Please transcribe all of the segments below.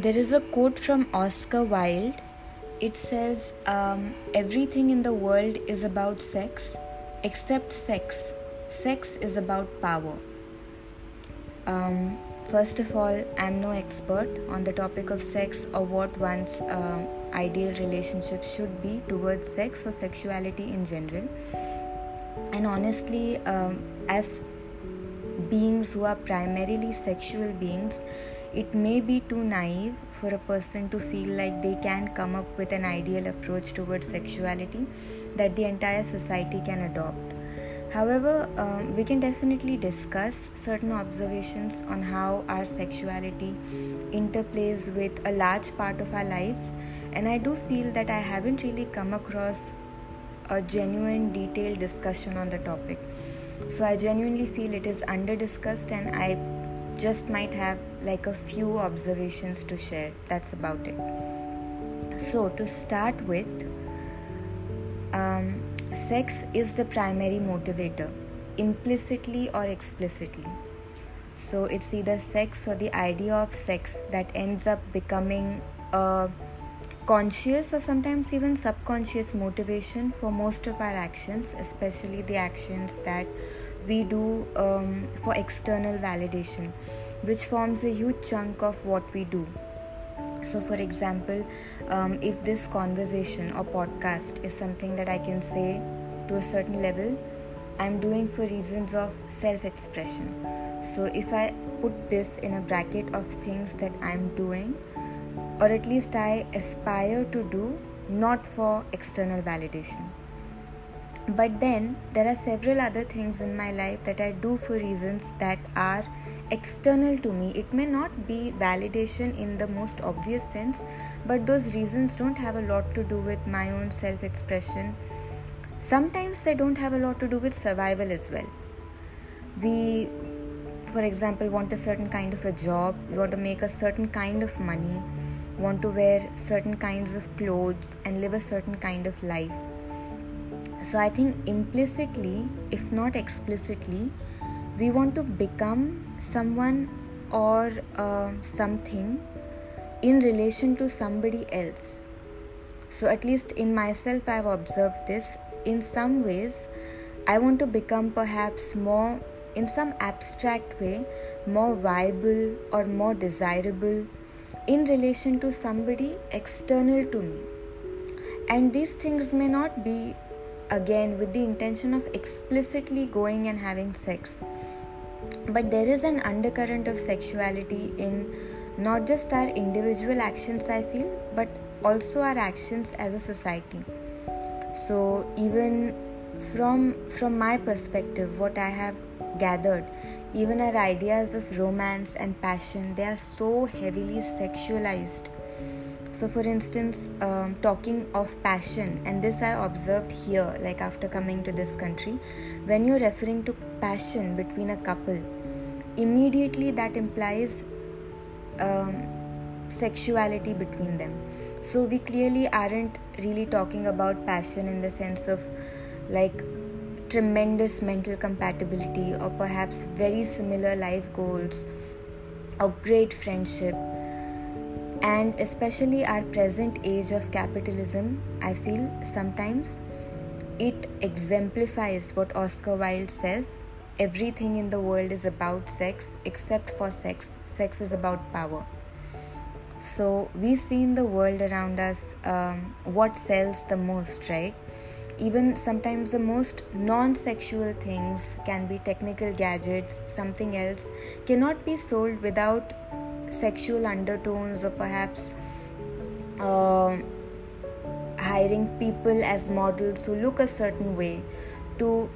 There is a quote from Oscar Wilde. It says, um, Everything in the world is about sex except sex. Sex is about power. Um, first of all, I'm no expert on the topic of sex or what one's uh, ideal relationship should be towards sex or sexuality in general. And honestly, um, as beings who are primarily sexual beings, it may be too naive for a person to feel like they can come up with an ideal approach towards sexuality that the entire society can adopt. However, um, we can definitely discuss certain observations on how our sexuality interplays with a large part of our lives, and I do feel that I haven't really come across a genuine, detailed discussion on the topic. So, I genuinely feel it is under discussed, and I just might have like a few observations to share. That's about it. So, to start with, um, sex is the primary motivator, implicitly or explicitly. So, it's either sex or the idea of sex that ends up becoming a conscious or sometimes even subconscious motivation for most of our actions, especially the actions that we do um, for external validation, which forms a huge chunk of what we do. So, for example, um, if this conversation or podcast is something that I can say to a certain level, I'm doing for reasons of self expression. So, if I put this in a bracket of things that I'm doing, or at least I aspire to do, not for external validation. But then there are several other things in my life that I do for reasons that are external to me. It may not be validation in the most obvious sense, but those reasons don't have a lot to do with my own self expression. Sometimes they don't have a lot to do with survival as well. We, for example, want a certain kind of a job, we want to make a certain kind of money, want to wear certain kinds of clothes, and live a certain kind of life so I think implicitly, if not explicitly, we want to become someone or uh, something in relation to somebody else. So, at least in myself, I've observed this. In some ways, I want to become perhaps more, in some abstract way, more viable or more desirable in relation to somebody external to me. And these things may not be again with the intention of explicitly going and having sex. But there is an undercurrent of sexuality in not just our individual actions, I feel, but also our actions as a society. So, even from from my perspective, what I have gathered, even our ideas of romance and passion, they are so heavily sexualized so, for instance, um, talking of passion, and this I observed here, like after coming to this country, when you're referring to passion between a couple, immediately that implies um, sexuality between them. So, we clearly aren't really talking about passion in the sense of like tremendous mental compatibility or perhaps very similar life goals or great friendship and especially our present age of capitalism, I feel sometimes it exemplifies what Oscar Wilde says everything in the world is about sex except for sex. Sex is about power. So, we see in the world around us um, what sells the most, right? Even sometimes the most non sexual things can be technical gadgets, something else cannot be sold without sexual undertones or perhaps uh, hiring people as models who look a certain way to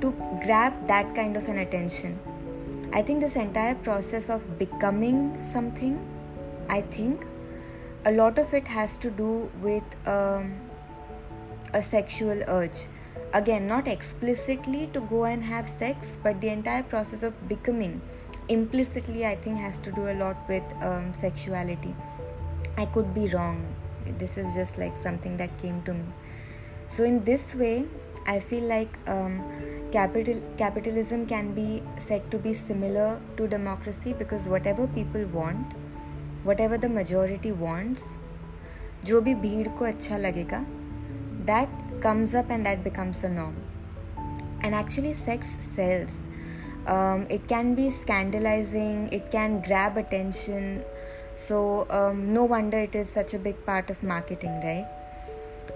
to grab that kind of an attention. I think this entire process of becoming something i think a lot of it has to do with um, a sexual urge. Again not explicitly to go and have sex but the entire process of becoming implicitly i think has to do a lot with um, sexuality i could be wrong this is just like something that came to me so in this way i feel like um, capital capitalism can be said to be similar to democracy because whatever people want what ever the majority wants जो भी भीड़ को अच्छा लगेगा that comes up and that becomes a norm and actually sex cells Um, it can be scandalizing, it can grab attention. So, um, no wonder it is such a big part of marketing, right?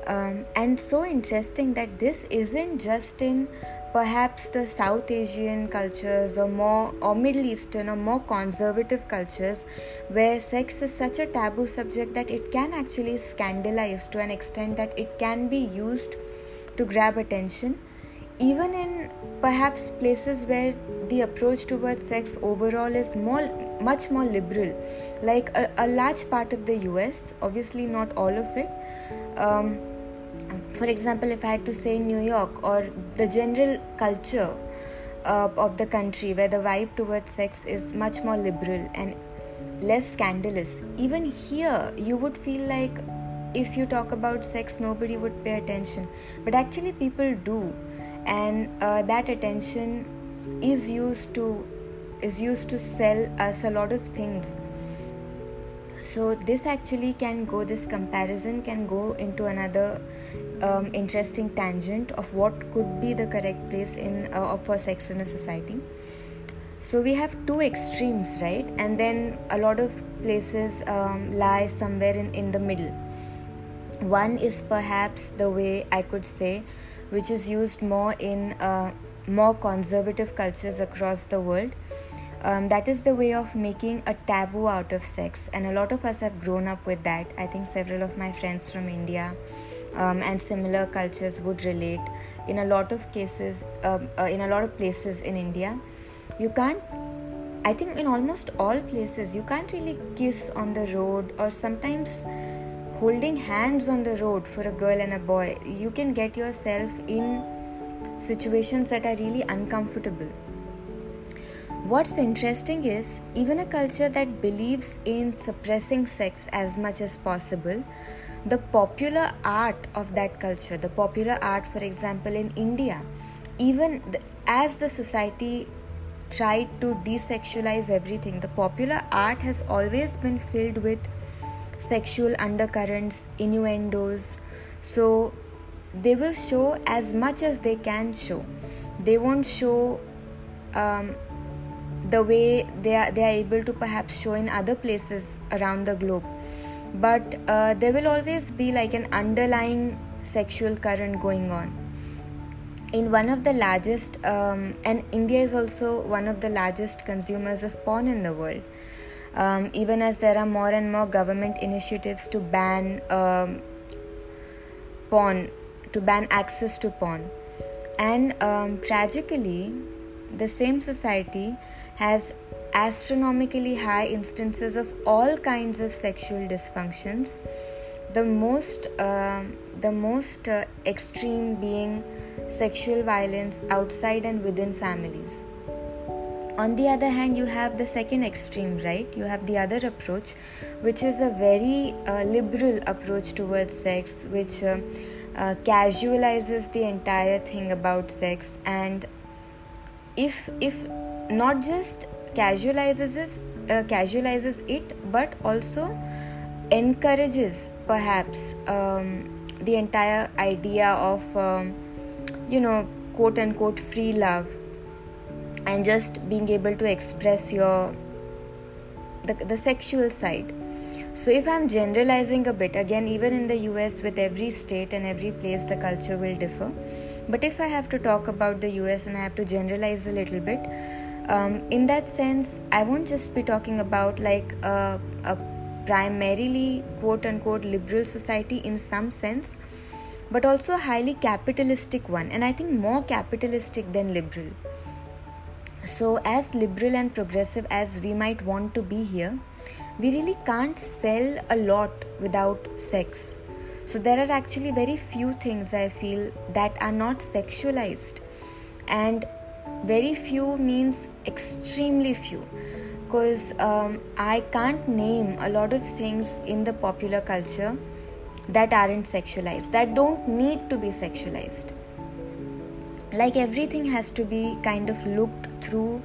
Um, and so interesting that this isn't just in perhaps the South Asian cultures or more or Middle Eastern or more conservative cultures where sex is such a taboo subject that it can actually scandalize to an extent that it can be used to grab attention even in perhaps places where the approach towards sex overall is more much more liberal like a, a large part of the US obviously not all of it um, for example, if I had to say New York or the general culture uh, of the country where the vibe towards sex is much more liberal and less scandalous, even here you would feel like if you talk about sex, nobody would pay attention. But actually, people do, and uh, that attention is used to is used to sell us a lot of things. So this actually can go this comparison can go into another um, interesting tangent of what could be the correct place in uh, for sex in a society. So we have two extremes right? And then a lot of places um, lie somewhere in, in the middle. One is perhaps the way i could say which is used more in uh, more conservative cultures across the world. Um, that is the way of making a taboo out of sex and a lot of us have grown up with that. I think several of my friends from india um, and similar cultures would relate. In a lot of cases um, uh, in a lot of places in india you can't i think in almost all places you can't really kiss on the road or sometimes holding hands on the road for a girl and a boy you can get yourself in situations that are really uncomfortable. What's interesting is, even a culture that believes in suppressing sex as much as possible, the popular art of that culture, the popular art, for example, in India, even the, as the society tried to desexualize everything, the popular art has always been filled with sexual undercurrents, innuendos. So they will show as much as they can show. They won't show um, the way they are, they are able to perhaps show in other places around the globe but uh, there will always be like an underlying sexual current going on in one of the largest um, and india is also one of the largest consumers of porn in the world um, even as there are more and more government initiatives to ban um, porn to ban access to porn. And um, tragically the same society has astronomically high instances of all kinds of sexual dysfunctions. The most uh, the most uh, extreme being sexual violence outside and within families on the other hand you have the second extreme right? You have the other approach which is a very uh, liberal approach towards sex which uh, uh, casualizes the entire thing about sex. And if if not just casualizes it, uh, casualizes it but also encourages perhaps um, the entire idea of um, you know quote unquote free love and just being able to express your the, the sexual side. So if i'm generalizing a bit again even in the us with every state and every place the culture will differ. But if I have to talk about the US and I have to generalize a little bit, um, in that sense, I won't just be talking about like a, a primarily quote unquote liberal society in some sense, but also a highly capitalistic one, and I think more capitalistic than liberal. So, as liberal and progressive as we might want to be here, we really can't sell a lot without sex. So, there are actually very few things I feel that are not sexualized, and very few means extremely few. Because um, I can't name a lot of things in the popular culture that aren't sexualized, that don't need to be sexualized. Like everything has to be kind of looked through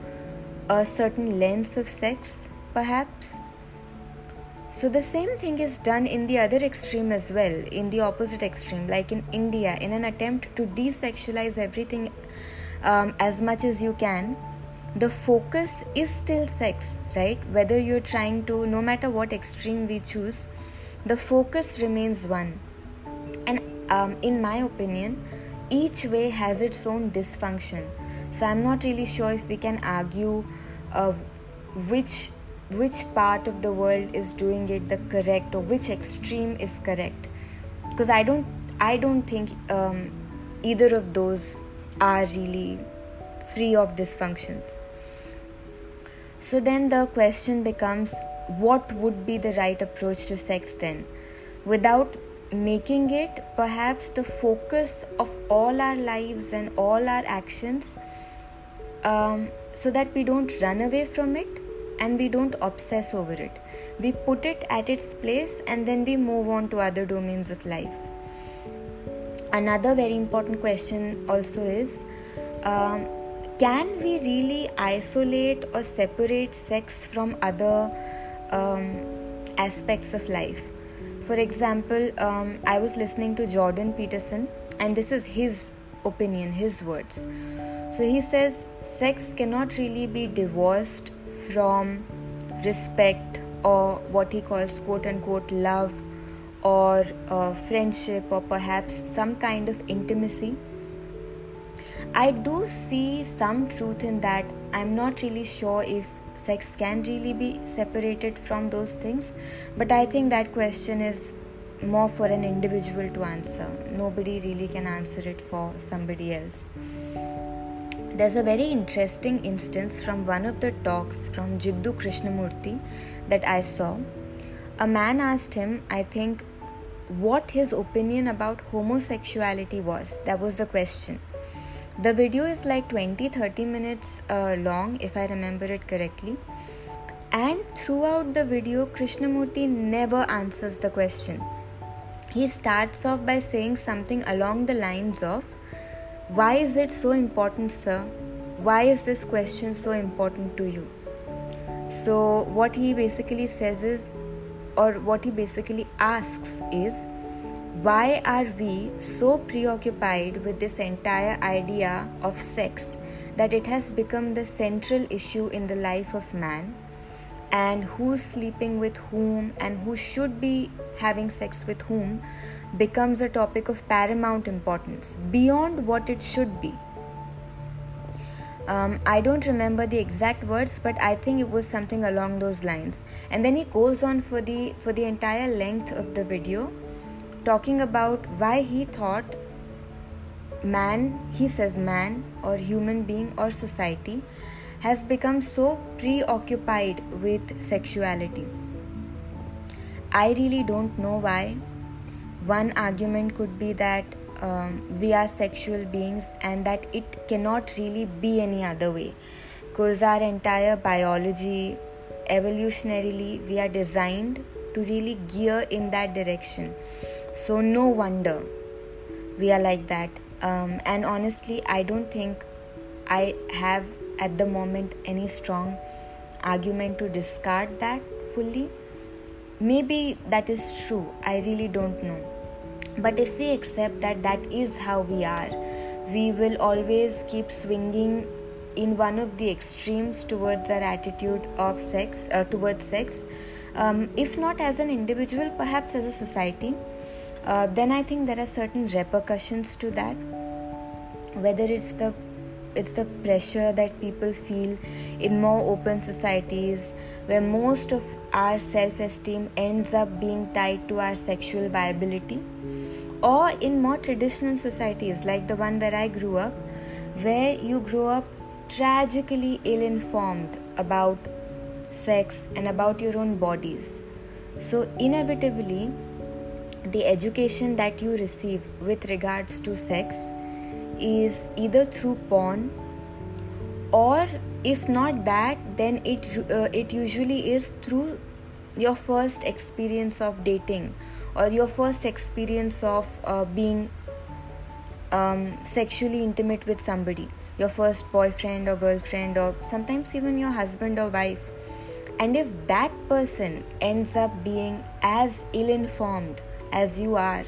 a certain lens of sex, perhaps so the same thing is done in the other extreme as well, in the opposite extreme, like in India, in an attempt to desexualize everything um, as much as you can. The focus is still sex, right? Whether you're trying to, no matter what extreme we choose, the focus remains one. And um, in my opinion, each way has its own dysfunction. So I'm not really sure if we can argue uh, which which part of the world is doing it the correct or which extreme is correct. Because i don't i don't think um, either of those are really free of dysfunctions. So then the question becomes what would be the right approach to sex then? Without making it perhaps the focus of all our lives and all our actions um, so that we don't run away from it and we don't obsess over it. We put it at its place and then we move on to other domains of life. Another very important question also is um, can we really isolate or separate sex from other um, aspects of life? For example, um, I was listening to Jordan Peterson, and this is his opinion, his words. So he says sex cannot really be divorced from respect or what he calls quote unquote love or uh, friendship or perhaps some kind of intimacy. I do see some truth in that. I'm not really sure if sex can really be separated from those things, but I think that question is more for an individual to answer. Nobody really can answer it for somebody else. There's a very interesting instance from one of the talks from Jiddu Krishnamurti that I saw. A man asked him, I think, what his opinion about homosexuality was. That was the question. The video is like 20 30 minutes uh, long, if I remember it correctly. And throughout the video, Krishnamurti never answers the question. He starts off by saying something along the lines of, why is it so important, sir? Why is this question so important to you? So, what he basically says is, or what he basically asks is, why are we so preoccupied with this entire idea of sex that it has become the central issue in the life of man? And who's sleeping with whom and who should be having sex with whom becomes a topic of paramount importance beyond what it should be. Um, I don't remember the exact words, but I think it was something along those lines. And then he goes on for the for the entire length of the video, talking about why he thought man, he says man or human being or society, has become so preoccupied with sexuality. I really don't know why one argument could be that um, we are sexual beings and that it cannot really be any other way. Because our entire biology evolutionarily we are designed to really gear in that direction. So no wonder we are like that. Um, and honestly i don't think i have at the moment any strong argument to discard that fully. Maybe that is true, I really don't know. But if we accept that that is how we are, we will always keep swinging in one of the extremes towards our attitude of sex, uh, towards sex. Um, if not as an individual, perhaps as a society, uh, then I think there are certain repercussions to that. Whether it's the it's the pressure that people feel in more open societies where most of our self esteem ends up being tied to our sexual viability, or in more traditional societies like the one where I grew up, where you grow up tragically ill informed about sex and about your own bodies. So, inevitably, the education that you receive with regards to sex is either through porn or if not that then it uh, it usually is through your first experience of dating or your first experience of uh, being um, sexually intimate with somebody your first boyfriend or girlfriend or sometimes even your husband or wife and if that person ends up being as ill informed as you are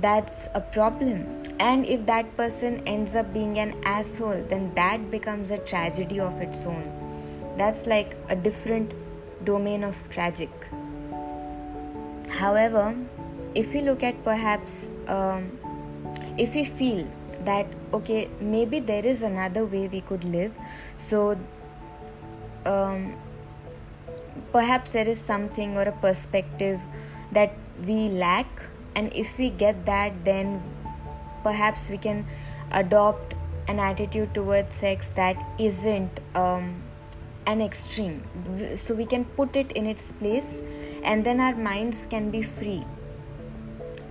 that's a problem. And if that person ends up being an asshole then that becomes a tragedy of its own. That's like a different domain of tragic however if we look at perhaps um, if we feel that okay maybe there is another way we could live so um, perhaps there is something or a perspective that we lack and if we get that then perhaps we can adopt an attitude towards sex that isn't um, an extreme. So we can put it in its place and then our minds can be free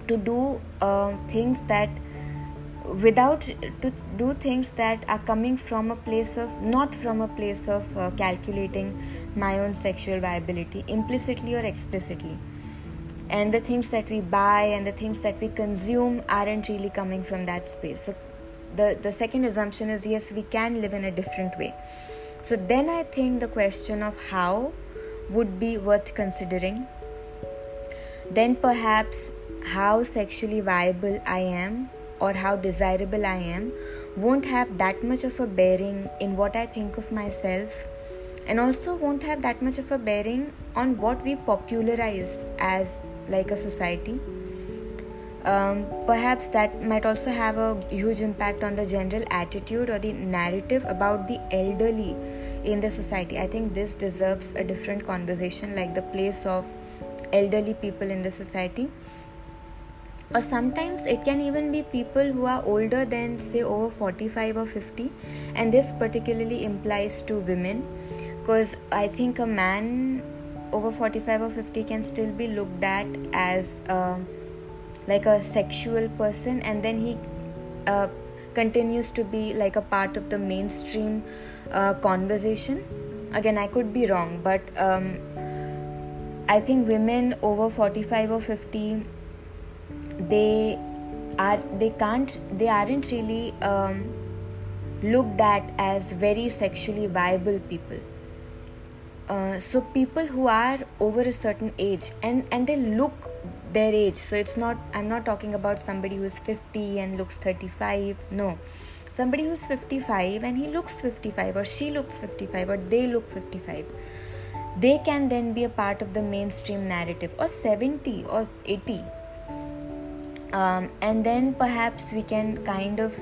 to do uh, things that without to do things that are coming from a place of not from a place of uh, calculating my own sexual viability implicitly or explicitly. And the things that we buy and the things that we consume aren't really coming from that space. So the the second assumption is yes we can live in a different way. So then i think the question of how would be worth considering. Then perhaps how sexually viable i am or how desirable i am won't have that much of a bearing in what i think of myself and also won't have that much of a bearing on what we popularize as like a society. Um, perhaps that might also have a huge impact on the general attitude or the narrative about the elderly in the society. I think this deserves a different conversation like the place of elderly people in the society. Or sometimes it can even be people who are older than say over 45 or 50 and this particularly implies to women because i think a man over 45 or 50 can still be looked at as uh, like a sexual person and then he uh, continues to be like a part of the mainstream uh, conversation. Again i could be wrong but um, i think women over 45 or 50 they are they can't they aren't really um, looked at as very sexually viable people. Uh, so people who are over a certain age and and they look their age. So it's not i'm not talking about somebody who's 50 and looks 35 no somebody who's 55 and he looks 55 or she looks 55 or they look 55 they can then be a part of the mainstream narrative or 70 or 80 um, and then perhaps we can kind of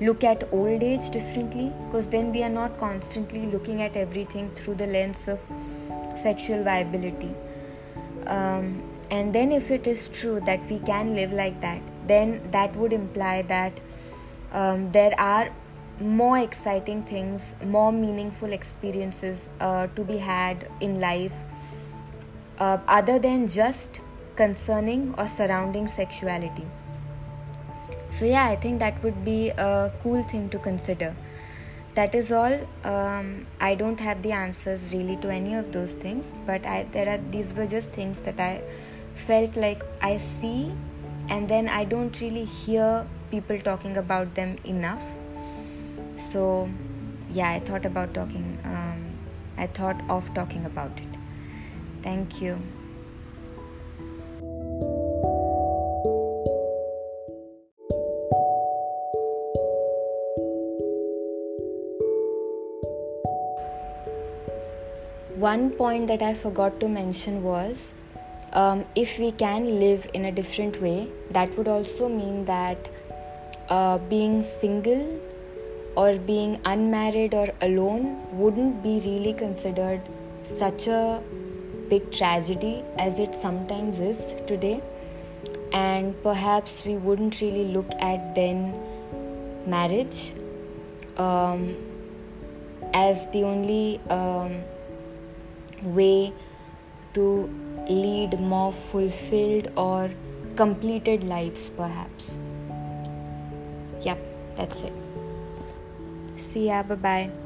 look at old age differently because then we are not constantly looking at everything through the lens of sexual viability. Um, and then if it is true that we can live like that then that would imply that um, there are more exciting things more meaningful experiences uh, to be had in life uh, other than just concerning or surrounding sexuality. So yeah i think that would be a cool thing to consider. That is all. Um, i don't have the answers really to any of those things but I, there are these were just things that i felt like i see and then i don't really hear people talking about them enough. So yeah i thought about talking um, i thought of talking about it. Thank you. One point that I forgot to mention was um, if we can live in a different way, that would also mean that uh, being single or being unmarried or alone wouldn't be really considered such a big tragedy as it sometimes is today. And perhaps we wouldn't really look at then marriage um, as the only. Um, way to lead more fulfilled or completed lives, perhaps. Yep, that's it. See ya, bye bye.